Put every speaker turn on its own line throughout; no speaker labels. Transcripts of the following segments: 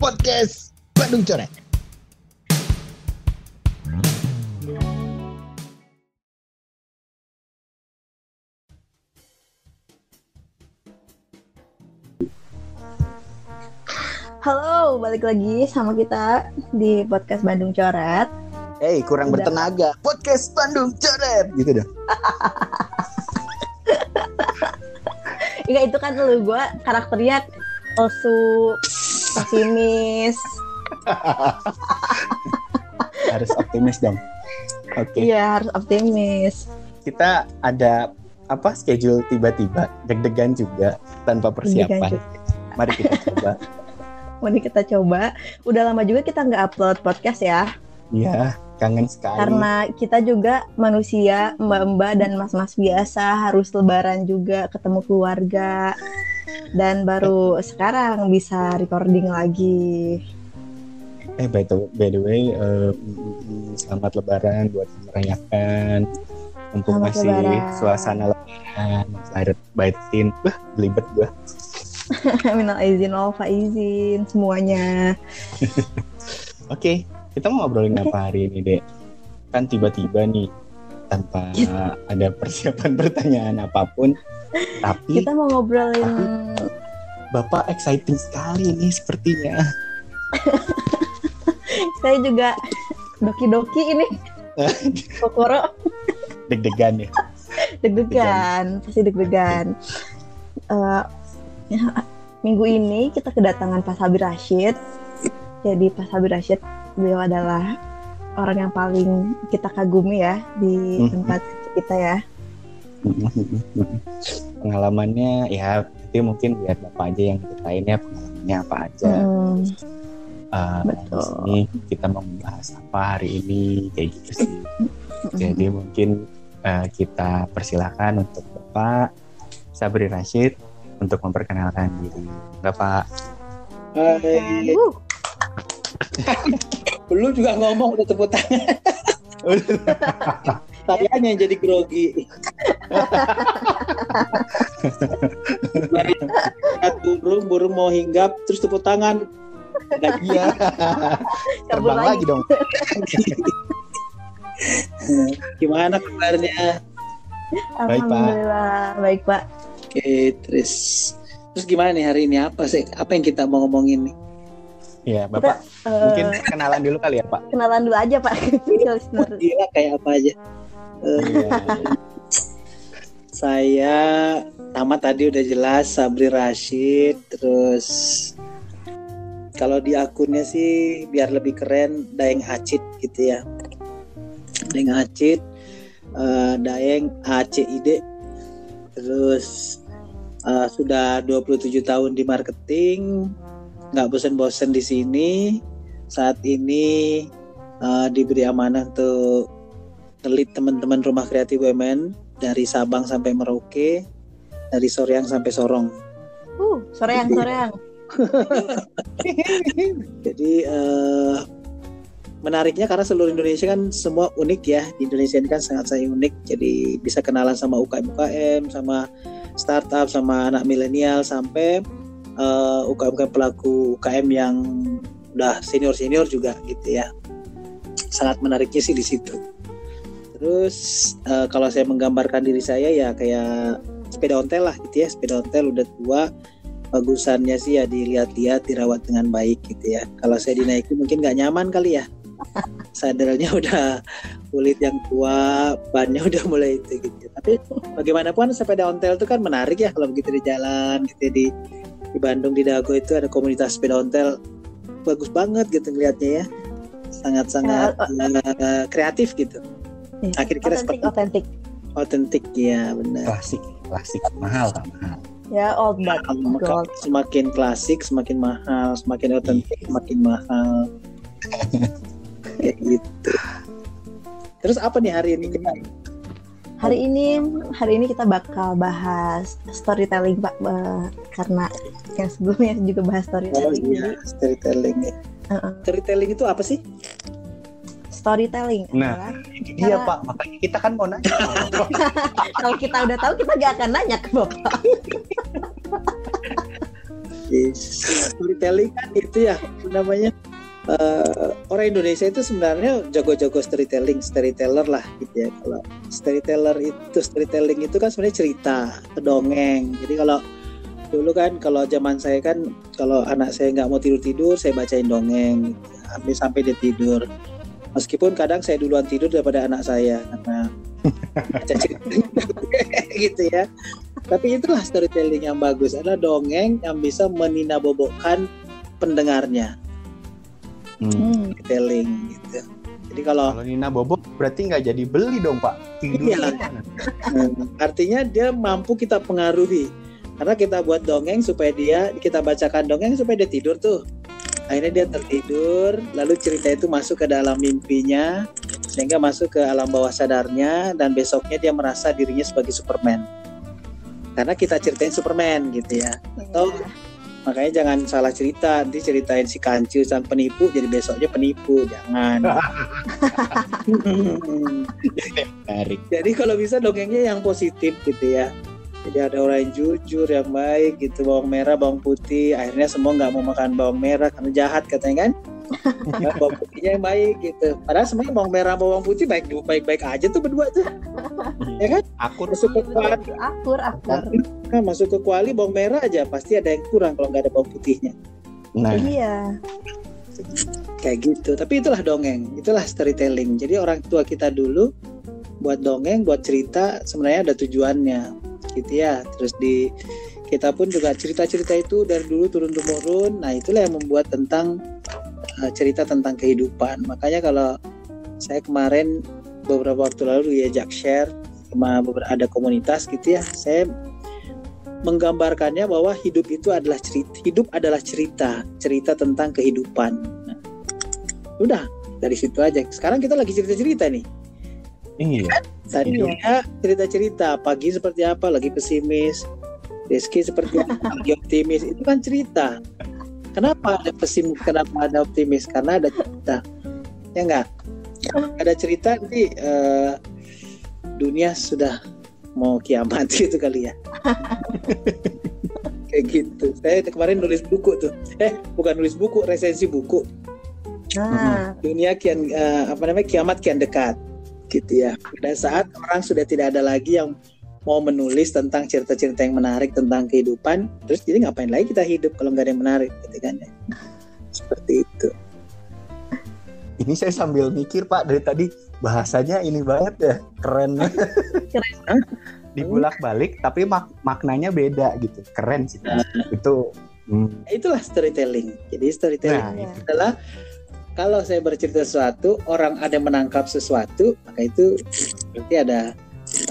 podcast Bandung Coret.
Halo, balik lagi sama kita di podcast Bandung Coret.
Hey, kurang
Udah.
bertenaga. Podcast Bandung Coret. Gitu dah.
Enggak itu kan lu gue karakternya osu, pesimis.
Harus optimis dong. Oke.
Iya harus optimis.
Kita ada apa schedule tiba-tiba deg-degan juga tanpa persiapan. Mari kita coba.
Mari kita coba. Udah lama juga kita nggak upload podcast ya,
Iya, kangen sekali.
karena kita juga manusia mbak-mbak dan mas-mas biasa harus lebaran juga ketemu keluarga dan baru sekarang bisa recording lagi.
Eh by the, by the way, mm, selamat Lebaran buat yang merayakan. Mumpung masih
Lebaran.
suasana Lebaran, lahir batin, wah belibet gua.
Minal izin, wal faizin semuanya.
Oke, kita mau ngobrolin apa hari ini, Dek? Kan tiba-tiba nih, tanpa ada persiapan pertanyaan apa pun, tapi
Kita mau ngobrolin
Bapak exciting sekali nih sepertinya.
saya juga doki-doki ini Kokoro
Deg-degan ya.
deg-degan pasti deg-degan ya, minggu ini kita kedatangan Pak Sabir Rashid jadi Pak Sabir Rashid beliau adalah orang yang paling kita kagumi ya di
Mhm.
tempat kita ya
Pengalamannya ya nanti mungkin biar Bapak aja yang ceritain ya pengalamannya apa aja.
Hmm,
Eh,
Betul.
di sini kita mau membahas apa hari ini kayak gitu sih.
hmm.
Jadi mungkin eh, kita persilakan untuk Bapak Sabri Rashid untuk memperkenalkan diri. Bapak.
Hai. Belum juga ngomong udah tepuk tangan. Tanyanya yang jadi grogi. Burung, burung mau hinggap, terus tepuk tangan. Nggak
Iya.
Kabur
Terbang
lagi.
lagi dong.
Gimana kabarnya?
Baik, Pak.
Alhamdulillah baik Pak
Oke, terus terus gimana nih hari ini apa sih? Apa yang kita mau ngomongin nih?
Iya, Bapak
Eh,
mungkin kenalan dulu kali ya, Pak.
kenalan dulu aja Pak
Gila kayak apa aja?
Iya.
saya tamat tadi udah jelas Sabri Rashid terus kalau di akunnya sih biar lebih keren Daeng Acit gitu ya. Daeng Acit eh, Daeng ACID terus eh, sudah 27 tahun di marketing nggak bosen-bosen di sini. Saat ini eh, diberi amanah untuk telit teman-teman rumah kreatif BUMN dari Sabang sampai Merauke, dari Soreang sampai Sorong.
uh soreang soreang
Jadi eh, menariknya karena seluruh Indonesia kan semua unik ya. Di Indonesia ini kan sangat sangat unik. Jadi bisa kenalan sama UKM UKM, sama startup, sama anak milenial sampai eh, UKM pelaku UKM yang udah senior senior juga gitu ya. Sangat menariknya sih di situ. Terus eh, kalau saya menggambarkan diri saya ya kayak sepeda ontel lah gitu ya. Sepeda ontel udah tua, bagusannya sih ya dilihat-lihat dirawat dengan baik gitu ya. Kalau saya dinaikin mungkin nggak nyaman kali ya. Sadelnya udah kulit yang tua bannya udah mulai itu gitu tapi bagaimanapun sepeda ontel itu kan menarik ya kalau begitu di jalan gitu ya. di di Bandung di Dago itu ada komunitas sepeda ontel. Bagus banget gitu ngelihatnya ya. Sangat-sangat eh, kreatif gitu
Iya.
Nah, kira-kira
otentik
seperti
otentik.
Otentik ya benar.
Klasik, klasik. Mahal, Pak, mahal.
ya old but
Maka
gold
semakin klasik semakin mahal. Semakin otentik semakin mahal. Kayak gitu. Terus apa nih hari ini kita?
Hari ini hari ini kita bakal bahas storytelling Pak. Eh, karena yang sebelumnya juga bahas
oh
storytelling.
iya storytelling. Ya
Heeh.
storytelling itu apa sih
storytelling
Nah.
adalah
Itu dia,
Karena-
Pak. Makanya kita kan mau nanya.
kalau kita udah tahu kita gak akan nanya ke Bapak.
storytelling kan itu ya namanya uh, orang Indonesia itu sebenarnya jago-jago storytelling, storyteller lah gitu ya. Kalau storyteller itu storytelling itu kan sebenarnya cerita, dongeng. Jadi kalau dulu kan kalau zaman saya kan kalau anak saya nggak mau tidur tidur saya bacain dongeng gitu. sampai sampai dia tidur meskipun kadang saya duluan tidur daripada anak saya karena gitu ya. Tapi itulah storytelling yang bagus. Adalah dongeng yang bisa meninabobokan pendengarnya. Hmm. storytelling gitu. Jadi kalau
kalau Nina Bobo berarti nggak jadi beli dong Pak.
Iya. Artinya dia mampu kita pengaruhi. Karena kita buat dongeng supaya dia kita bacakan dongeng supaya dia tidur tuh akhirnya dia tertidur lalu cerita itu masuk ke dalam mimpinya sehingga masuk ke alam bawah sadarnya dan besoknya dia merasa dirinya sebagai Superman. Karena kita ceritain Superman gitu ya. Atau iya. makanya jangan salah cerita nanti ceritain si kancil sang penipu jadi besoknya penipu jangan. Jadi kalau bisa dongengnya yang positif gitu ya jadi ada orang yang jujur yang baik gitu bawang merah bawang putih. Akhirnya semua nggak mau makan bawang merah karena jahat katanya kan? Nah, bawang putihnya yang baik gitu. Padahal sebenarnya bawang merah bawang putih baik baik baik aja tuh berdua tuh. Ya kan?
Akur.
Masuk ke kuali.
akur akur.
Nah, masuk ke kuali bawang merah aja. Pasti ada yang kurang kalau nggak ada bawang putihnya.
Nah. Iya.
Kayak gitu. Tapi itulah dongeng. Itulah storytelling. Jadi orang tua kita dulu buat dongeng buat cerita sebenarnya ada tujuannya gitu ya. Terus di kita pun juga cerita-cerita itu dari dulu turun temurun. Nah itulah yang membuat tentang uh, cerita tentang kehidupan. Makanya kalau saya kemarin beberapa waktu lalu diajak share sama ada komunitas gitu ya saya menggambarkannya bahwa hidup itu adalah cerita hidup adalah cerita cerita tentang kehidupan. Nah, udah dari situ aja. Sekarang kita lagi cerita cerita nih
iya
Tadinya iya. cerita-cerita pagi seperti apa lagi pesimis, Rizky seperti apa lagi optimis itu kan cerita. Kenapa ada pesimis? Kenapa ada optimis? Karena ada cerita. Ya enggak? Ada cerita nanti uh, dunia sudah mau kiamat gitu kali ya. Kayak gitu. Saya kemarin nulis buku tuh. Eh, bukan nulis buku, resensi buku. Nah. Dunia kian uh, apa namanya? Kiamat kian dekat gitu ya. Pada saat orang sudah tidak ada lagi yang mau menulis tentang cerita-cerita yang menarik tentang kehidupan, terus jadi ngapain lagi kita hidup kalau nggak ada yang menarik, gitu kan ya. Seperti itu.
Ini saya sambil mikir Pak dari tadi bahasanya ini banget ya, keren. keren. Dibulak balik tapi mak maknanya beda gitu, keren sih. Nah, itu
hmm. itulah storytelling. Jadi storytelling nah, adalah kalau saya bercerita sesuatu orang ada menangkap sesuatu maka itu berarti ada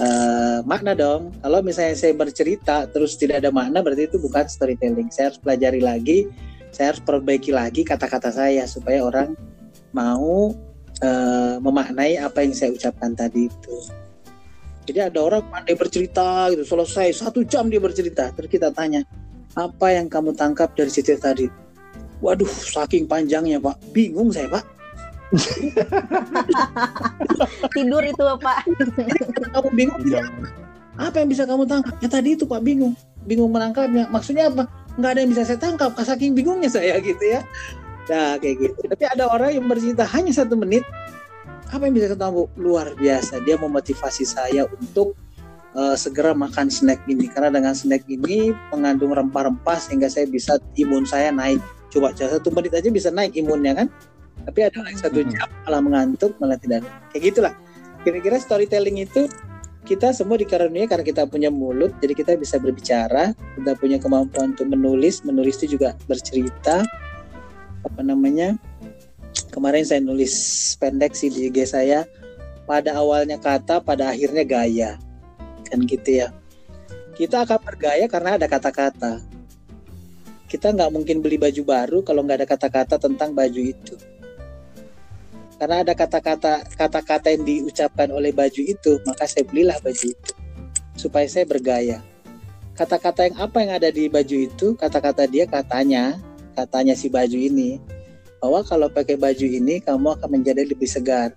uh, makna dong. Kalau misalnya saya bercerita terus tidak ada makna berarti itu bukan storytelling. Saya harus pelajari lagi saya harus perbaiki lagi kata-kata saya supaya orang mau uh, memaknai apa yang saya ucapkan tadi itu. Jadi ada orang pandai bercerita gitu selesai satu jam dia bercerita. Terus kita tanya apa yang kamu tangkap dari cerita tadi Waduh, saking panjangnya Pak, bingung saya Pak.
Tidur itu Pak.
kamu bingung tidak? Apa yang bisa kamu tangkap? Ya tadi itu Pak bingung, bingung menangkapnya. Maksudnya apa? Nggak ada yang bisa saya tangkap. Saking bingungnya saya gitu ya. Nah kayak gitu. Tapi ada orang yang bercerita hanya satu menit. Apa yang bisa kita tahu? Luar biasa. Dia memotivasi saya untuk uh, segera makan snack ini karena dengan snack ini mengandung rempah-rempah sehingga saya bisa imun saya naik coba satu menit aja bisa naik imunnya kan? Tapi ada yang satu jam malah mengantuk malah tidak kayak gitulah. Kira-kira storytelling itu kita semua dikaruniai karena kita punya mulut jadi kita bisa berbicara kita punya kemampuan untuk menulis menulis itu juga bercerita. Apa namanya? Kemarin saya nulis pendek sih di IG saya pada awalnya kata pada akhirnya gaya. Kan gitu ya. Kita akan bergaya karena ada kata-kata kita nggak mungkin beli baju baru kalau nggak ada kata-kata tentang baju itu. Karena ada kata-kata kata-kata yang diucapkan oleh baju itu maka saya belilah baju itu supaya saya bergaya. Kata-kata yang apa yang ada di baju itu kata-kata dia katanya katanya si baju ini bahwa kalau pakai baju ini kamu akan menjadi lebih segar.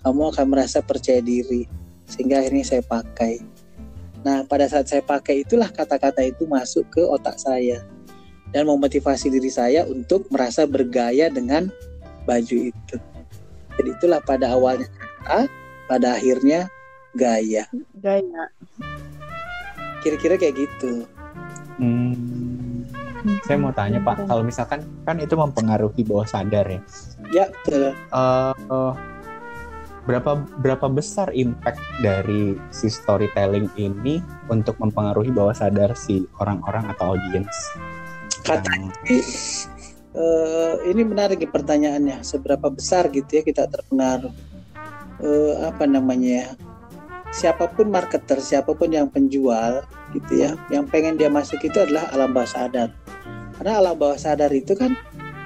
Kamu akan merasa percaya diri sehingga akhirnya saya pakai. Nah pada saat saya pakai itulah kata-kata itu masuk ke otak saya dan memotivasi diri saya untuk merasa bergaya dengan baju itu. Jadi itulah pada awalnya kata, pada akhirnya gaya.
Gaya.
Kira-kira kayak gitu.
Hmm, saya mau tanya Pak, kalau misalkan kan itu mempengaruhi bawah sadar ya.
Ya, betul.
Uh, uh, berapa berapa besar impact dari si storytelling ini untuk mempengaruhi bawah sadar si orang-orang atau audiens?
Katanya uh, ini menarik nih pertanyaannya. Seberapa besar gitu ya kita terpengaruh? Uh, apa namanya ya? Siapa pun marketer, siapa pun yang penjual gitu ya, yang pengen dia masuk itu adalah alam bawah sadar. Karena alam bawah sadar itu kan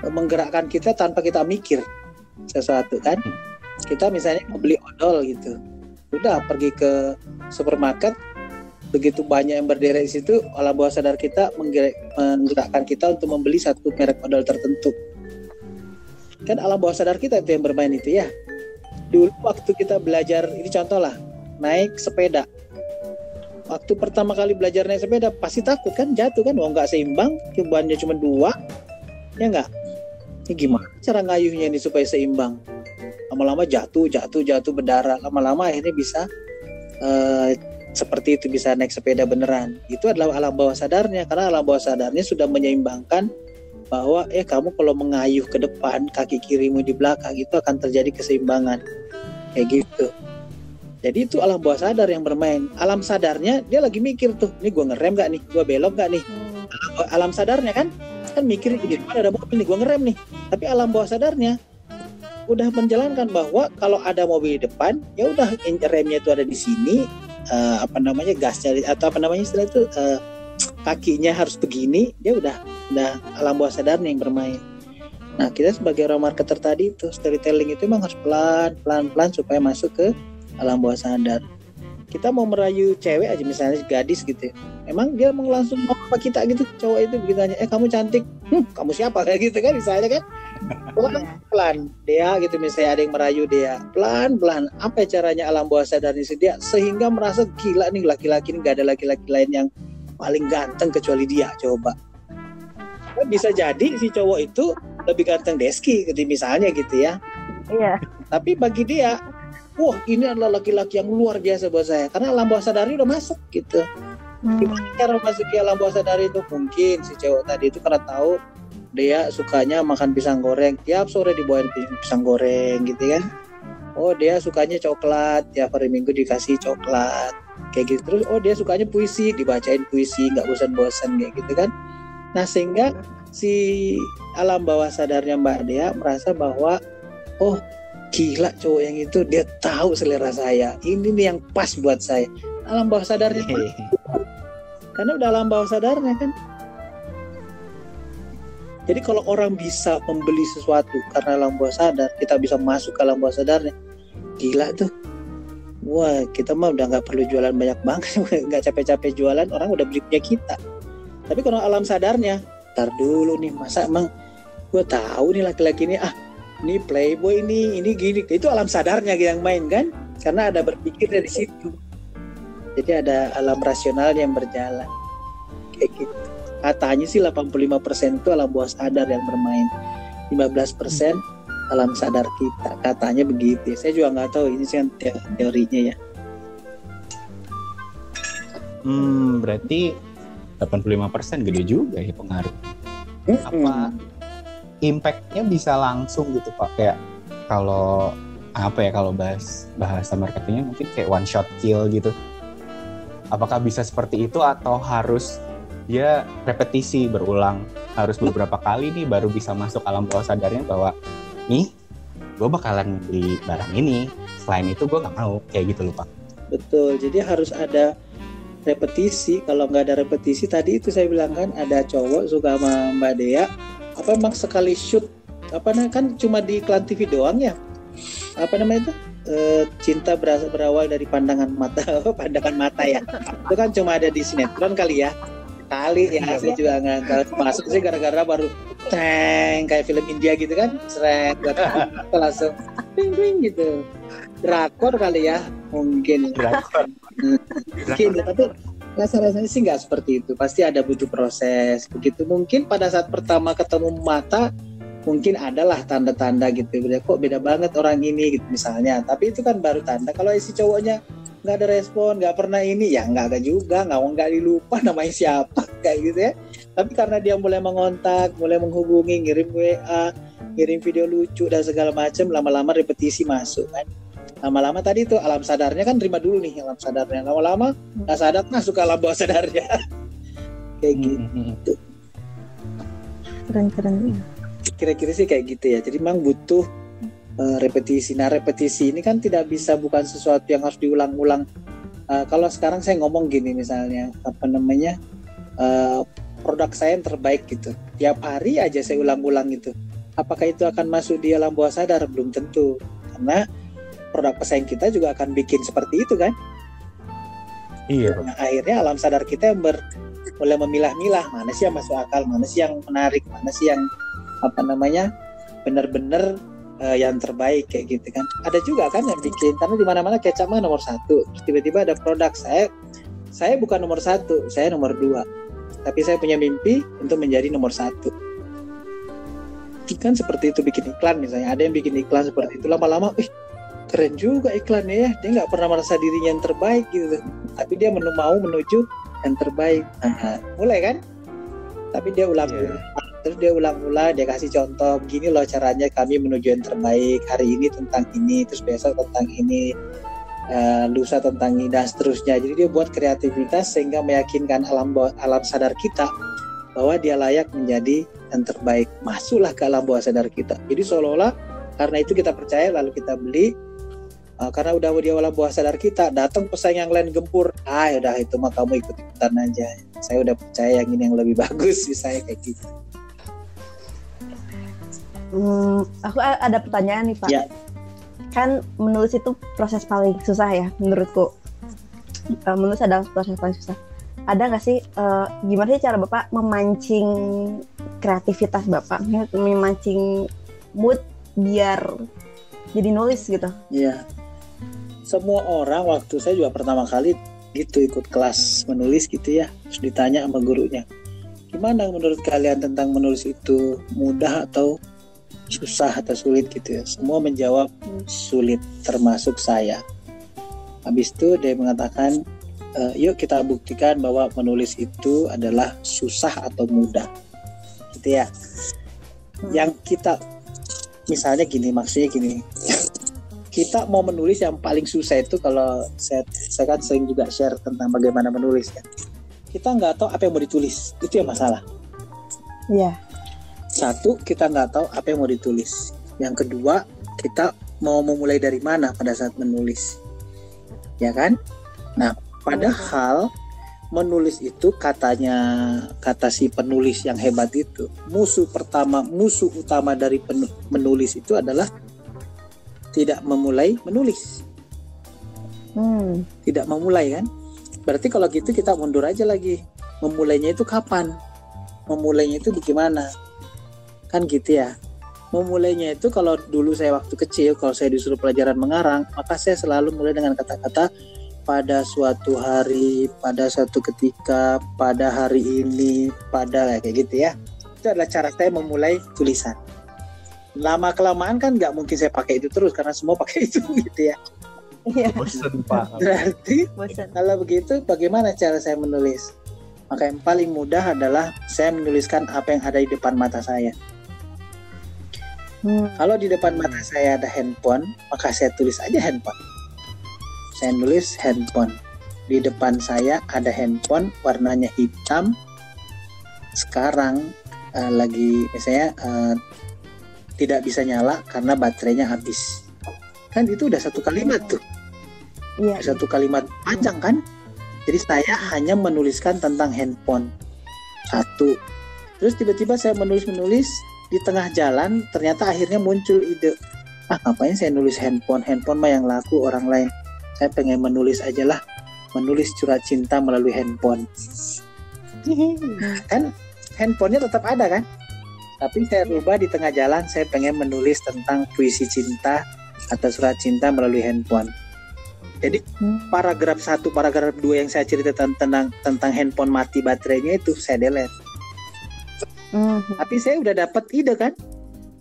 menggerakkan kita tanpa kita mikir sesuatu kan. Kita misalnya mau beli odol gitu, udah pergi ke supermarket, begitu banyak yang berderet di situ, alam bawah sadar kita menggerakkan kita untuk membeli satu merek odol tertentu. Kan alam bawah sadar kita itu yang bermain itu ya. Dulu waktu kita belajar, ini contoh lah, naik sepeda. Waktu pertama kali belajar naik sepeda pasti takut kan jatuh kan, oh nggak seimbang, bebannya cuma dua, ya nggak? Ini gimana cara ngayuhnya ini supaya seimbang? Lama-lama jatuh, jatuh, jatuh berdarah. Lama-lama akhirnya bisa uh, seperti itu bisa naik sepeda beneran. Itu adalah alam bawah sadarnya karena alam bawah sadarnya sudah menyeimbangkan bahwa eh kamu kalau mengayuh ke depan kaki kirimu di belakang itu akan terjadi keseimbangan. Kayak gitu. Jadi itu alam bawah sadar yang bermain. Alam sadarnya dia lagi mikir tuh ini gue ngerem gak nih? Gue belok gak nih? Hmm. alam sadarnya kan kan mikir di depan ada mobil nih? Gue ngerem nih. Tapi alam bawah sadarnya udah menjalankan bahwa kalau ada mobil di depan ya udah remnya itu ada di sini uh, apa namanya gasnya atau apa namanya istilah itu uh, kakinya harus begini dia udah udah alam bawah sadarnya yang bermain. Nah kita sebagai orang marketer tadi itu storytelling itu memang harus pelan pelan pelan supaya masuk ke alam bawah sadar kita mau merayu cewek aja misalnya gadis gitu ya. emang dia mau langsung mau apa kita gitu cowok itu begitu aja. Eh kamu cantik. Hm, kamu siapa? Kayak gitu kan misalnya kan. Pelan pelan dia gitu misalnya ada yang merayu dia. Pelan pelan apa caranya alam bawah sadar dia sehingga merasa gila nih laki-laki ini gak ada laki-laki lain yang paling ganteng kecuali dia coba. Kan bisa jadi si cowok itu lebih ganteng Deski gitu misalnya gitu ya.
Iya.
Tapi bagi dia wah ini adalah laki-laki yang luar biasa buat saya. Karena alam bawah sadar udah masuk gitu. Hmm. gimana cara masuk ke alam bawah sadar itu? Mungkin si cewek tadi itu karena tahu dia sukanya makan pisang goreng. Tiap sore dibawain pisang goreng gitu kan. Oh dia sukanya coklat. Tiap hari minggu dikasih coklat. Kayak gitu. Terus oh dia sukanya puisi. Dibacain puisi nggak bosan-bosan kayak gitu kan. Nah sehingga si alam bawah sadarnya Mbak Dea merasa bahwa oh gila cowok yang itu dia tahu selera saya. Ini nih yang pas buat saya. Alam bawah sadarnya karena udah alam bawah sadarnya kan? Jadi kalau orang bisa membeli sesuatu karena alam bawah sadar kita bisa masuk ke alam bawah sadarnya. Gila tuh. Wah kita mah udah nggak perlu jualan banyak banget. Nggak capek-capek jualan orang udah beli punya kita. Tapi kalau alam sadarnya tar dulu nih masa emang gue tahu nih laki-laki ini ah ini playboy ini ini gini. Itu alam sadarnya yang main kan? Karena ada berpikir dari situ. Jadi ada alam rasional yang berjalan. Kayak gitu. Katanya sih 85% itu alam bawah sadar yang bermain. 15% alam sadar kita. Katanya begitu. Saya juga nggak tahu. Ini sih kan teorinya ya.
Hmm berarti 85% gede juga ya pengaruh. Hmm. Impactnya bisa langsung gitu pak. Kayak kalau apa ya kalau bahas bahasa marketingnya mungkin kayak one shot kill gitu. Apakah bisa seperti itu atau harus dia repetisi berulang? Harus beberapa kali nih baru bisa masuk alam bawah sadarnya bahwa nih gue bakalan beli barang ini. Selain itu gue nggak mau. Kayak gitu loh pak.
Betul. Jadi harus ada repetisi. Kalau nggak ada repetisi tadi itu saya bilang kan ada cowok suka sama mbak Dea apa emang sekali shoot apa namanya kan cuma di iklan TV doang ya? Apa namanya itu? E, cinta berasal berawal dari pandangan mata pandangan mata ya? Itu kan cuma ada di sinetron kali ya? Kali ya iya, saya juga nggak masuk sih gara-gara baru teng kayak film India gitu kan? Seret langsung ping ping gitu. Drakor kali ya mungkin.
Drakor.
Mungkin tapi rasa rasanya sih nggak seperti itu. Pasti ada butuh proses. Begitu mungkin pada saat pertama ketemu mata mungkin adalah tanda-tanda gitu beda kok beda banget orang ini? Gitu misalnya. Tapi itu kan baru tanda. Kalau isi cowoknya nggak ada respon nggak pernah ini ya nggak ada juga. Nggak nggak dilupa namanya siapa kayak gitu ya. Tapi karena dia mulai mengontak mulai menghubungi ngirim WA ngirim video lucu dan segala macam lama-lama repetisi masuk kan lama-lama tadi tuh alam sadarnya kan terima dulu nih alam sadarnya. Lama-lama nggak sadar masuk ke alam bawah sadarnya. Kayak gitu.
keren-keren
kira-kira sih kayak gitu ya. Jadi memang butuh uh, repetisi. Nah repetisi ini kan tidak bisa bukan sesuatu yang harus diulang-ulang. Uh, kalau sekarang saya ngomong gini misalnya apa namanya uh, produk saya yang terbaik gitu. Tiap hari aja saya ulang-ulang gitu apakah itu akan masuk di alam bawah sadar? Belum tentu. Karena produk pesaing kita juga akan bikin seperti itu kan?
Iya
nah, akhirnya alam sadar kita yang ber mulai memilah-milah. Mana sih yang masuk akal mana sih yang menarik mana sih yang apa namanya benar-benar uh, yang terbaik kayak gitu kan? Ada juga kan yang bikin karena di mana-mana kecap mah nomor satu. Tiba-tiba ada produk saya saya bukan nomor satu saya nomor dua. Tapi saya punya mimpi untuk menjadi nomor satu. Kan seperti itu bikin iklan misalnya. Ada yang bikin iklan seperti itu. Lama-lama ih keren juga iklannya ya. Dia nggak pernah merasa dirinya yang terbaik gitu tapi dia menu mau menuju yang terbaik. Nah, mulai kan? Tapi dia ulang yeah terus dia ulang-ulang dia kasih contoh gini loh caranya kami menuju yang terbaik. Hari ini tentang ini terus besok tentang ini uh, lusa tentang ini dan seterusnya. Jadi dia buat kreativitas sehingga meyakinkan alam alam sadar kita bahwa dia layak menjadi yang terbaik. Masuklah ke alam bawah sadar kita. Jadi seolah-olah karena itu kita percaya lalu kita beli uh, karena udah di alam bawah sadar kita datang pesaing yang lain gempur ah udah itu mah kamu ikut ikutan aja saya udah percaya yang ini yang lebih bagus saya kayak gitu
Hmm, aku ada pertanyaan nih Pak. Ya. Kan menulis itu proses paling susah ya menurutku. Uh, menulis adalah proses paling susah. Ada nggak sih uh, gimana sih cara Bapak memancing kreativitas Bapak, memancing mood biar jadi nulis gitu?
Iya. Semua orang waktu saya juga pertama kali gitu ikut kelas menulis gitu ya, terus ditanya sama gurunya, gimana menurut kalian tentang menulis itu? Mudah atau susah atau sulit? Gitu ya. Semua menjawab sulit termasuk saya. Habis itu dia mengatakan e, yuk kita buktikan bahwa menulis itu adalah susah atau mudah. Gitu ya. Hmm. yang kita misalnya gini maksudnya gini kita mau menulis yang paling susah itu kalau saya saya kan sering juga share tentang bagaimana menulis kan. Kita nggak tahu apa yang mau ditulis. Itu yang masalah.
Iya.
Satu kita nggak tahu apa yang mau ditulis. Yang kedua kita mau memulai dari mana pada saat menulis. Ya kan? Nah padahal menulis itu katanya kata si penulis yang hebat itu musuh pertama musuh utama dari menulis itu adalah tidak memulai menulis. Hmm. tidak memulai kan? Berarti kalau gitu kita mundur aja lagi. Memulainya itu kapan? Memulainya itu bagaimana kan gitu ya. Memulainya itu kalau dulu saya waktu kecil kalau saya disuruh pelajaran mengarang maka saya selalu mulai dengan kata-kata pada suatu hari pada suatu ketika pada hari ini pada kayak gitu ya. Itu adalah cara saya memulai tulisan lama kelamaan kan nggak mungkin saya pakai itu terus karena semua pakai itu gitu ya
Iya.
Berarti Bosen. kalau begitu bagaimana cara saya menulis? Maka yang paling mudah adalah saya menuliskan apa yang ada di depan mata saya. Hmm. Kalau di depan mata saya ada handphone, maka saya tulis aja handphone. Saya nulis handphone. Di depan saya ada handphone warnanya hitam. Sekarang uh, lagi misalnya uh, tidak bisa nyala karena baterainya habis. Kan itu udah satu kalimat tuh. Iya. Satu kalimat panjang kan? Jadi saya hanya menuliskan tentang handphone. Satu. Terus tiba-tiba saya menulis-menulis di tengah jalan ternyata akhirnya muncul ide ah ngapain saya nulis handphone handphone mah yang laku orang lain saya pengen menulis aja lah menulis curhat cinta melalui handphone kan handphonenya tetap ada kan tapi saya rubah di tengah jalan saya pengen menulis tentang puisi cinta atau surat cinta melalui handphone Jadi hmm. paragraf satu, paragraf dua yang saya cerita tentang tentang handphone mati baterainya itu saya delete. Hmm. Tapi saya udah dapat ide kan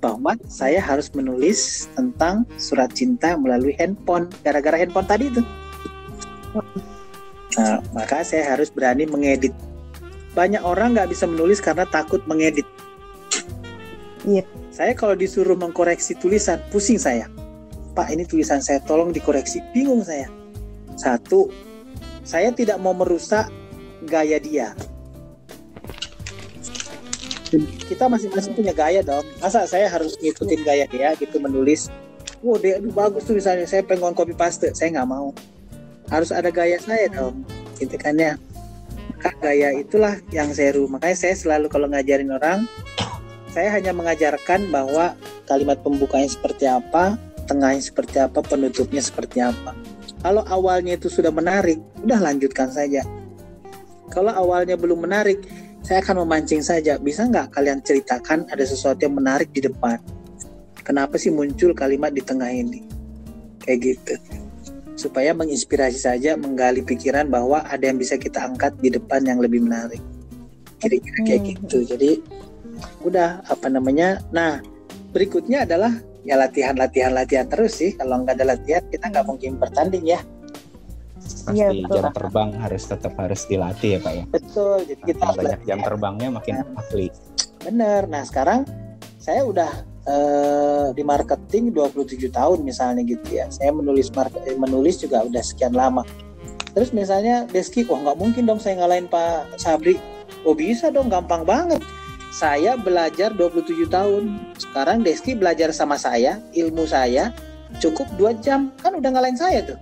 bahwa saya harus menulis tentang surat cinta melalui handphone gara-gara handphone tadi itu. Nah, maka saya harus berani mengedit. Banyak orang nggak bisa menulis karena takut mengedit. Iya. Saya kalau disuruh mengkoreksi tulisan, pusing saya. Pak, ini tulisan saya tolong dikoreksi. Bingung saya. Satu, saya tidak mau merusak gaya dia. Kita masing-masing punya gaya dong. Masa saya harus ngikutin gaya dia gitu menulis. Wow, dia aduh, bagus tulisannya. Saya pengen copy paste. Saya nggak mau. Harus ada gaya saya dong. Gitu kan ya. Gaya itulah yang seru. Makanya saya selalu kalau ngajarin orang, saya hanya mengajarkan bahwa kalimat pembukanya seperti apa, tengahnya seperti apa, penutupnya seperti apa. Kalau awalnya itu sudah menarik, udah lanjutkan saja. Kalau awalnya belum menarik, saya akan memancing saja. Bisa nggak kalian ceritakan ada sesuatu yang menarik di depan? Kenapa sih muncul kalimat di tengah ini? Kayak gitu. Supaya menginspirasi saja, menggali pikiran bahwa ada yang bisa kita angkat di depan yang lebih menarik. Kira-kira kayak gitu. Jadi udah apa namanya? Nah, berikutnya adalah ya latihan latihan latihan terus sih. Kalau nggak ada latihan kita nggak mungkin bertanding ya.
Pasti ya, jam terbang harus tetap harus dilatih ya pak ya.
Betul jadi kita
makin banyak jam terbangnya makin ya. ahli
bener. Nah sekarang saya udah uh, di marketing 27 tahun misalnya gitu ya. Saya menulis eh, menulis juga udah sekian lama. Terus misalnya Deski wah nggak mungkin dong saya ngalahin Pak Sabri? Oh bisa dong gampang banget saya belajar 27 tahun. Sekarang Deski belajar sama saya, ilmu saya cukup dua jam. Kan udah ngalahin saya tuh.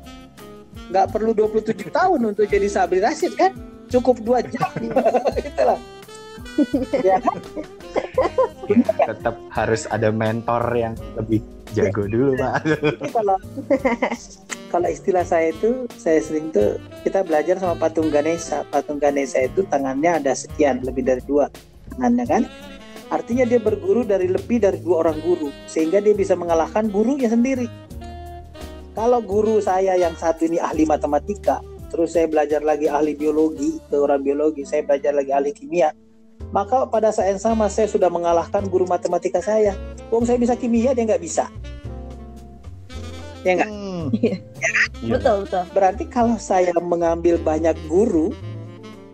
Nggak perlu 27 tahun untuk jadi Sabri Rasid kan? Cukup dua jam. Itulah.
ya kan? Tetap harus ada mentor yang lebih jago dulu, Pak.
kalau kalau istilah saya itu saya sering tuh kita belajar sama patung Ganesha. Patung Ganesha itu tangannya ada sekian, lebih dari dua tangannya kan? Artinya dia berguru dari lebih dari dua orang guru sehingga dia bisa mengalahkan gurunya sendiri. Kalau guru saya yang satu ini ahli matematika terus saya belajar lagi ahli biologi ke orang biologi saya belajar lagi ahli kimia maka pada saat yang sama saya sudah mengalahkan guru matematika saya. Wong saya bisa kimia dia nggak bisa. Ya enggak hmm. ya. betul betul. Berarti kalau saya mengambil banyak guru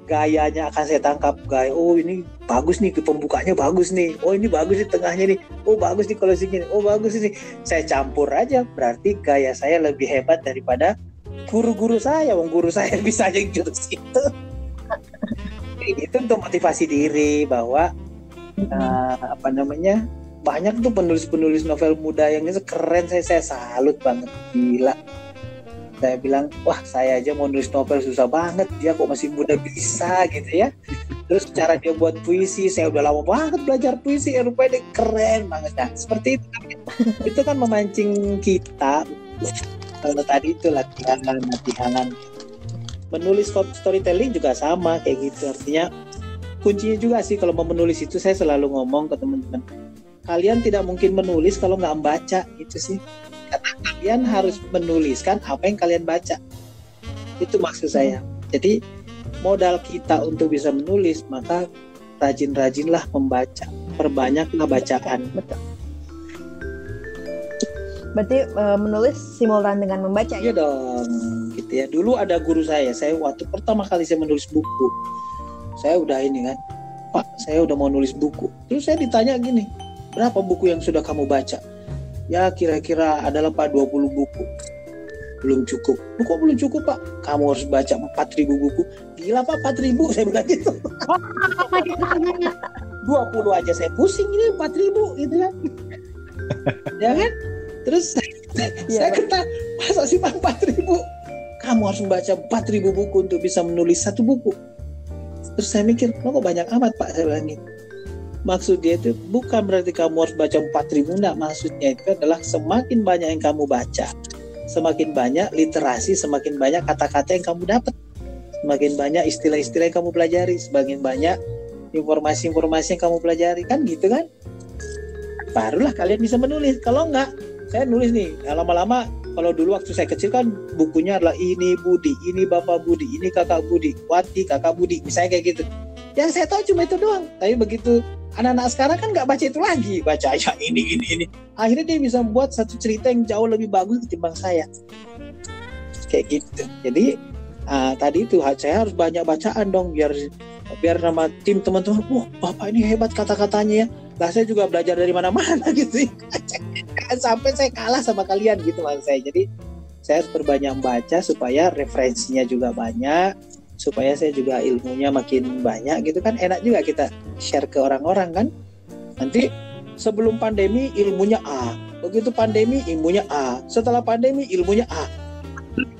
gayanya akan saya tangkap. Gaya oh ini bagus nih pembukanya bagus nih. Oh ini bagus di tengahnya nih. Oh bagus di closingnya nih. Oh bagus ini saya campur aja. Berarti gaya saya lebih hebat daripada guru-guru saya. Wong guru saya bisa aja jurus itu itu untuk motivasi diri bahwa uh, apa namanya banyak tuh penulis-penulis novel muda yang itu keren. Saya saya salut banget. Gila saya bilang wah saya aja mau nulis novel susah banget dia kok masih muda bisa gitu ya. Terus cara dia buat puisi saya udah lama banget belajar puisi ya rupanya dia keren banget. Nah seperti itu. Itu kan memancing kita. Kalau tadi itu latihan latihan. Menulis storytelling juga sama kayak gitu. Artinya kuncinya juga sih kalau mau menulis itu saya selalu ngomong ke teman-teman kalian tidak mungkin menulis kalau nggak membaca itu sih. Karena kalian harus menuliskan apa yang kalian baca. Itu maksud saya. Jadi modal kita untuk bisa menulis maka rajin-rajinlah membaca. Perbanyaklah bacaan. Betul.
Berarti e, menulis simultan dengan membaca
iya ya? dong gitu ya. Dulu ada guru saya. Saya waktu pertama kali saya menulis buku saya udah ini kan. Pak saya udah mau nulis buku. Terus saya ditanya gini berapa buku yang sudah kamu baca? Ya kira-kira adalah Pak 20 buku. Belum cukup. Kok belum cukup Pak? Kamu harus baca 4000 buku. Gila Pak 4000 saya bilang gitu. 20 aja saya pusing ini 4000 gitu kan. Ya kan? Terus ya, saya kata masa sih Pak 4000 kamu harus membaca 4000 buku untuk bisa menulis satu buku. Terus saya mikir kok banyak amat Pak? Saya bilang gitu maksud dia itu bukan berarti kamu harus baca 4000 enggak. Maksudnya itu adalah semakin banyak yang kamu baca semakin banyak literasi semakin banyak kata-kata yang kamu dapat semakin banyak istilah-istilah yang kamu pelajari semakin banyak informasi-informasi yang kamu pelajari. Kan gitu kan? Barulah kalian bisa menulis. Kalau enggak saya nulis nih. Lama-lama kalau dulu waktu saya kecil kan bukunya adalah ini Budi, ini Bapak Budi, ini Kakak Budi, Wati, Kakak Budi, misalnya kayak gitu. Yang saya tahu cuma itu doang. Tapi begitu anak-anak sekarang kan nggak baca itu lagi, baca ya ini, ini, ini. Akhirnya dia bisa membuat satu cerita yang jauh lebih bagus ketimbang saya. Kayak gitu. Jadi uh, tadi itu saya harus banyak bacaan dong biar biar nama tim teman-teman, wah bapak ini hebat kata-katanya ya. Lah saya juga belajar dari mana-mana gitu. Sampai saya kalah sama kalian gitu mas saya. Jadi saya harus berbanyak baca supaya referensinya juga banyak, supaya saya juga ilmunya makin banyak gitu kan. Enak juga kita share ke orang-orang kan. Nanti sebelum pandemi ilmunya A, begitu pandemi ilmunya A, setelah pandemi ilmunya A.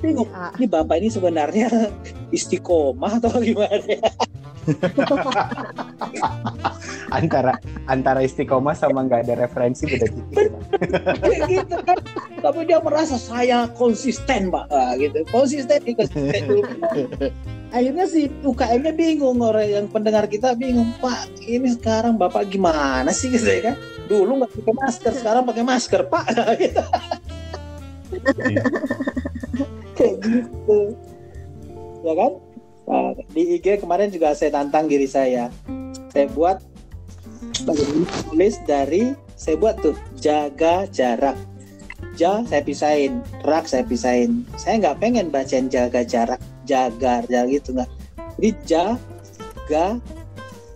Bingung, ini bapak ini sebenarnya istiqomah atau gimana? Ya?
antara antara istiqomah sama nggak ada referensi beda tipis
gitu kan. Tapi dia merasa saya konsisten pak. Ah, gitu. Konsisten konsisten. Akhirnya si UKM-nya bingung orang yang pendengar kita bingung pak ini sekarang bapak gimana sih? Gitu ya kan. Dulu nggak pakai masker sekarang pakai masker pak. Gitu. Kayak gitu ya kan Nah, di IG kemarin juga saya tantang diri saya. Saya buat tulis dari saya buat tuh jaga jarak. Ja saya pisahin, rak saya pisahin. Saya nggak pengen bacain jaga jarak, jaga jarak gitu nggak. Jadi jaga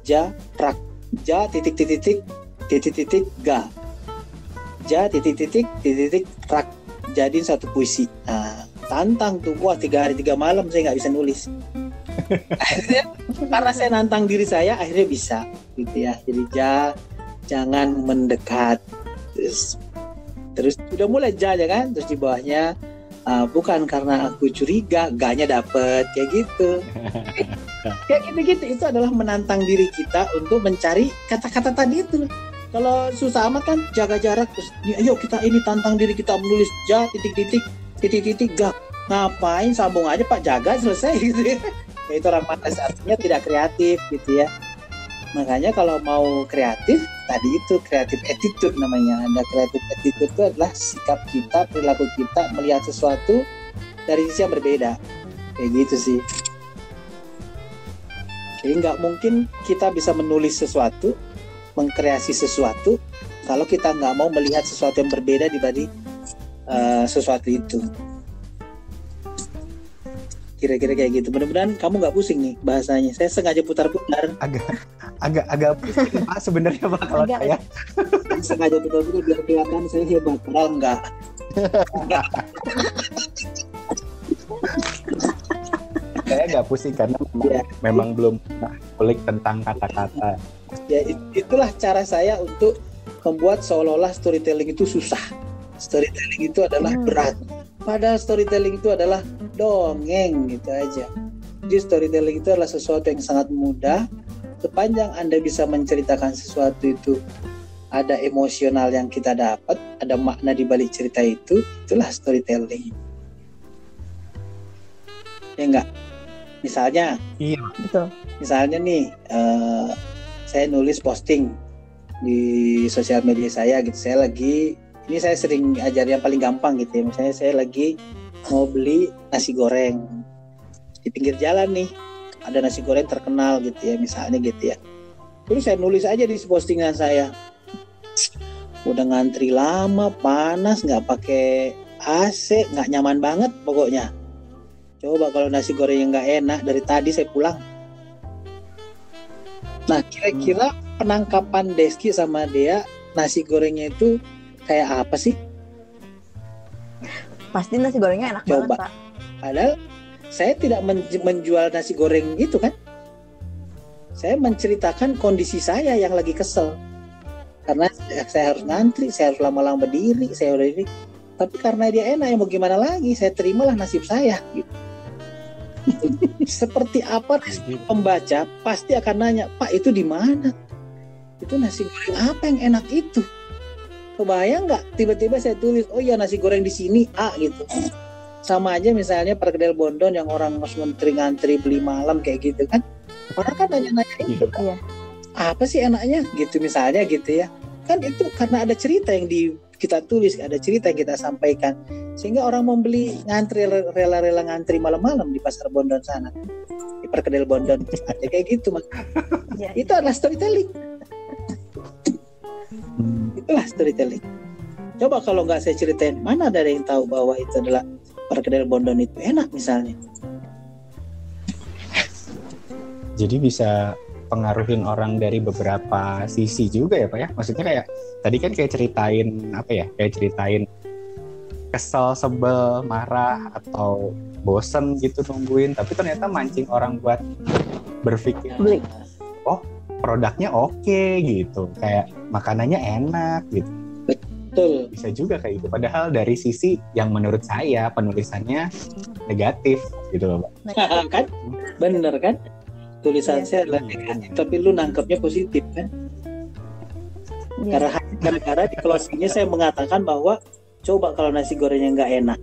jarak, ja titik titik titik titik titik ga, ja titik titik titik titik rak. Jadi satu puisi. Nah, tantang tuh, wah tiga hari tiga malam saya nggak bisa nulis. Akhirnya karena saya nantang diri saya akhirnya bisa gitu ya. Jadi ja jangan mendekat. Terus terus udah mulai ja ya kan terus di bawahnya uh, bukan karena aku curiga gaknya dapet kayak gitu. Kayak gitu gitu itu adalah menantang diri kita untuk mencari kata-kata tadi itu. Kalau susah amat kan jaga jarak terus ayo kita ini tantang diri kita menulis ja titik-titik titik-titik gak ngapain? Sambung aja pak jaga selesai gitu ya. Yaitu orang malas artinya tidak kreatif gitu ya. Makanya kalau mau kreatif tadi itu kreatif attitude namanya. Ada kreatif attitude itu adalah sikap kita perilaku kita melihat sesuatu dari sisi yang berbeda. Kayak gitu sih. Jadi nggak mungkin kita bisa menulis sesuatu mengkreasi sesuatu kalau kita nggak mau melihat sesuatu yang berbeda dibanding uh, sesuatu itu. Kira-kira kayak gitu. Mudah-mudahan kamu nggak pusing nih bahasanya. Saya sengaja putar-putar
agak agak agak pusing pak sebenarnya pak kalau agak, saya.
Sengaja putar-putar biar kelihatan saya hebat. Padahal enggak
saya nggak pusing karena memang, ya. memang belum kulik tentang kata-kata.
Ya itulah cara saya untuk membuat seolah-olah storytelling itu susah storytelling itu adalah hmm. berat Padahal storytelling itu adalah dongeng gitu aja. Jadi storytelling itu adalah sesuatu yang sangat mudah. Sepanjang Anda bisa menceritakan sesuatu itu ada emosional yang kita dapat, ada makna di balik cerita itu, itulah storytelling. Ya enggak? Misalnya,
iya betul.
Misalnya nih, uh, saya nulis posting di sosial media saya gitu. Saya lagi ini saya sering ajar yang paling gampang gitu ya. Misalnya saya lagi mau beli nasi goreng. Di pinggir jalan nih ada nasi goreng terkenal gitu ya misalnya gitu ya. Terus saya nulis aja di postingan saya. Udah ngantri lama panas nggak pakai AC nggak nyaman banget pokoknya. Coba kalau nasi goreng yang nggak enak dari tadi saya pulang. Nah kira-kira penangkapan Deski sama dia nasi gorengnya itu kayak apa sih?
Pasti nasi gorengnya enak Coba. banget, Pak.
Padahal saya tidak menjual nasi goreng gitu kan. Saya menceritakan kondisi saya yang lagi kesel. Karena saya harus ngantri, saya harus lama-lama berdiri, saya udah ini. Tapi karena dia enak, ya mau gimana lagi? Saya terimalah nasib saya gitu. Seperti apa pembaca pasti akan nanya, Pak itu di mana? Itu nasi goreng apa yang enak itu? Kebayang nggak? Tiba-tiba saya tulis oh iya nasi goreng di sini A gitu. Sama aja misalnya perkedel Bondon yang orang harus menteri ngantri beli malam kayak gitu kan. Orang kan nanya-nanya itu iya. apa sih enaknya? Gitu misalnya gitu ya. Kan itu karena ada cerita yang di kita tulis ada cerita yang kita sampaikan. Sehingga orang mau beli ngantri rela-rela ngantri malam-malam di pasar Bondon sana. Di perkedel Bondon. Ada kayak gitu mas.
Ya,
itu adalah storytelling. Itulah storytelling coba kalau nggak saya ceritain mana ada yang tahu bahwa itu adalah perkedel Bondon itu enak misalnya
Jadi bisa pengaruhin orang dari beberapa sisi juga ya Pak ya. Maksudnya kayak tadi kan kayak ceritain apa ya? Kayak ceritain kesel, sebel, marah atau bosen gitu nungguin. Tapi ternyata mancing orang buat berpikir
beli.
Produknya oke gitu. Kayak makanannya enak gitu.
betul
Bisa juga kayak gitu. Padahal dari sisi yang menurut saya penulisannya negatif gitu loh Pak.
kan bener kan tulisan
Iya.
saya adalah negatif tapi lu nangkepnya positif kan
Ya,
karena gara-gara di closingnya saya mengatakan bahwa coba kalau nasi gorengnya nggak enak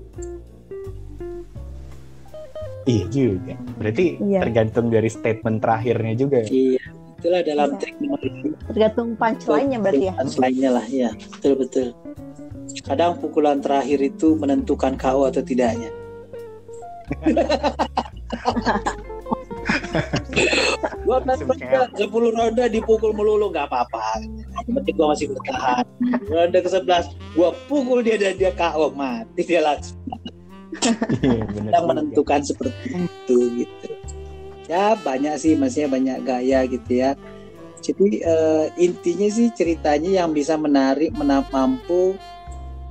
Iya juga. Berarti
Iya.
tergantung dari statement terakhirnya juga. ya.
iya itulah dalam
Iya.
trik menulis
tergantung punchline-nya berarti ya.
lainnya lah ya betul betul. Kadang pukulan terakhir itu menentukan KO atau tidaknya. Gua kan 10 ronda dipukul melulu nggak apa-apa. Penting gua masih bertahan. Ronda ke 11 gua pukul dia dan dia KO mati dia langsung.
Iya,
yang menentukan seperti itu gitu ya banyak sih maksudnya banyak gaya gitu ya. Jadi eh, intinya sih ceritanya yang bisa menarik mena- mampu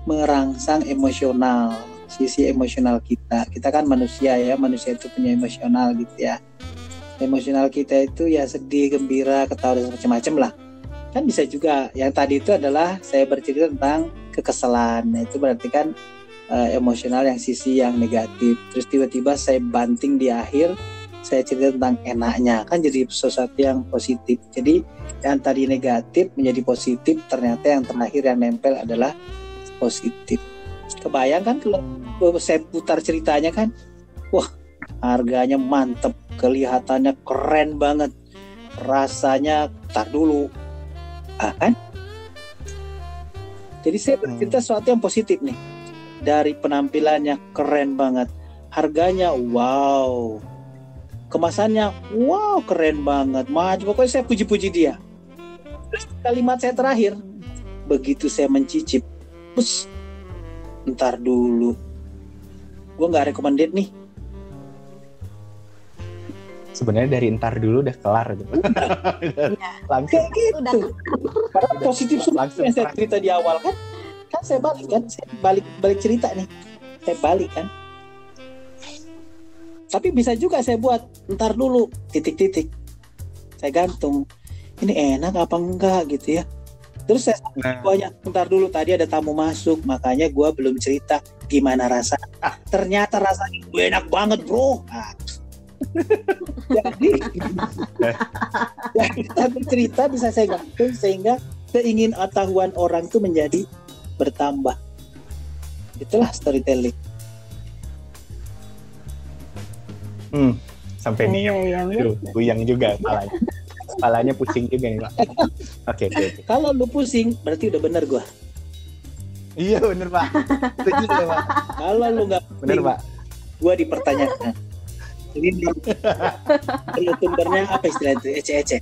merangsang emosional sisi emosional kita. Kita kan manusia ya manusia itu punya emosional gitu ya. Emosional kita itu ya sedih gembira ketawa dan macam-macam lah. Kan bisa juga yang tadi itu adalah saya bercerita tentang kekesalan. Nah, itu berarti kan eh, emosional yang sisi yang negatif. Terus tiba-tiba saya banting di akhir saya cerita tentang enaknya. Kan jadi sesuatu yang positif. Jadi yang tadi negatif menjadi positif ternyata yang terakhir yang nempel adalah positif. Kebayang kan kalau saya putar ceritanya kan? Wah harganya mantep kelihatannya keren banget rasanya tar dulu. Ah kan? Jadi saya bercerita sesuatu yang positif nih. Dari penampilannya keren banget. Harganya wow kemasannya wow keren banget. Maju pokoknya saya puji-puji dia. Terus kalimat saya terakhir begitu saya mencicip bus ntar dulu. Gue nggak recommended nih.
Sebenarnya dari entar dulu udah kelar gitu. Langsung.
Kayak gitu.
Udah.
Karena positif semua
Langsung
yang saya cerita di awal kan? Kan saya balik kan? Saya balik balik cerita nih. Saya balik kan tapi bisa juga saya buat ntar dulu titik-titik. Saya gantung ini enak apa enggak? gitu ya. Terus saya
Nah,
banyak ntar dulu tadi ada tamu masuk makanya gua belum cerita gimana rasa. Ternyata rasanya gue enak banget bro. Nah. jadi jadi satu cerita bisa saya gantung sehingga keingin tahuan orang itu menjadi bertambah. Itulah storytelling
hmm, sampai nih Aduh, buyang juga kepalanya. Kepalanya pusing juga nih, Pak. Oke, oke, oke.
kalau lu pusing berarti udah bener gua
Iya, bener, Pak. Setuju Pak.
kalau lu nggak
Bener,
pusing,
Pak.
gua dipertanyakan jadi sumbernya apa istilah itu ece-ece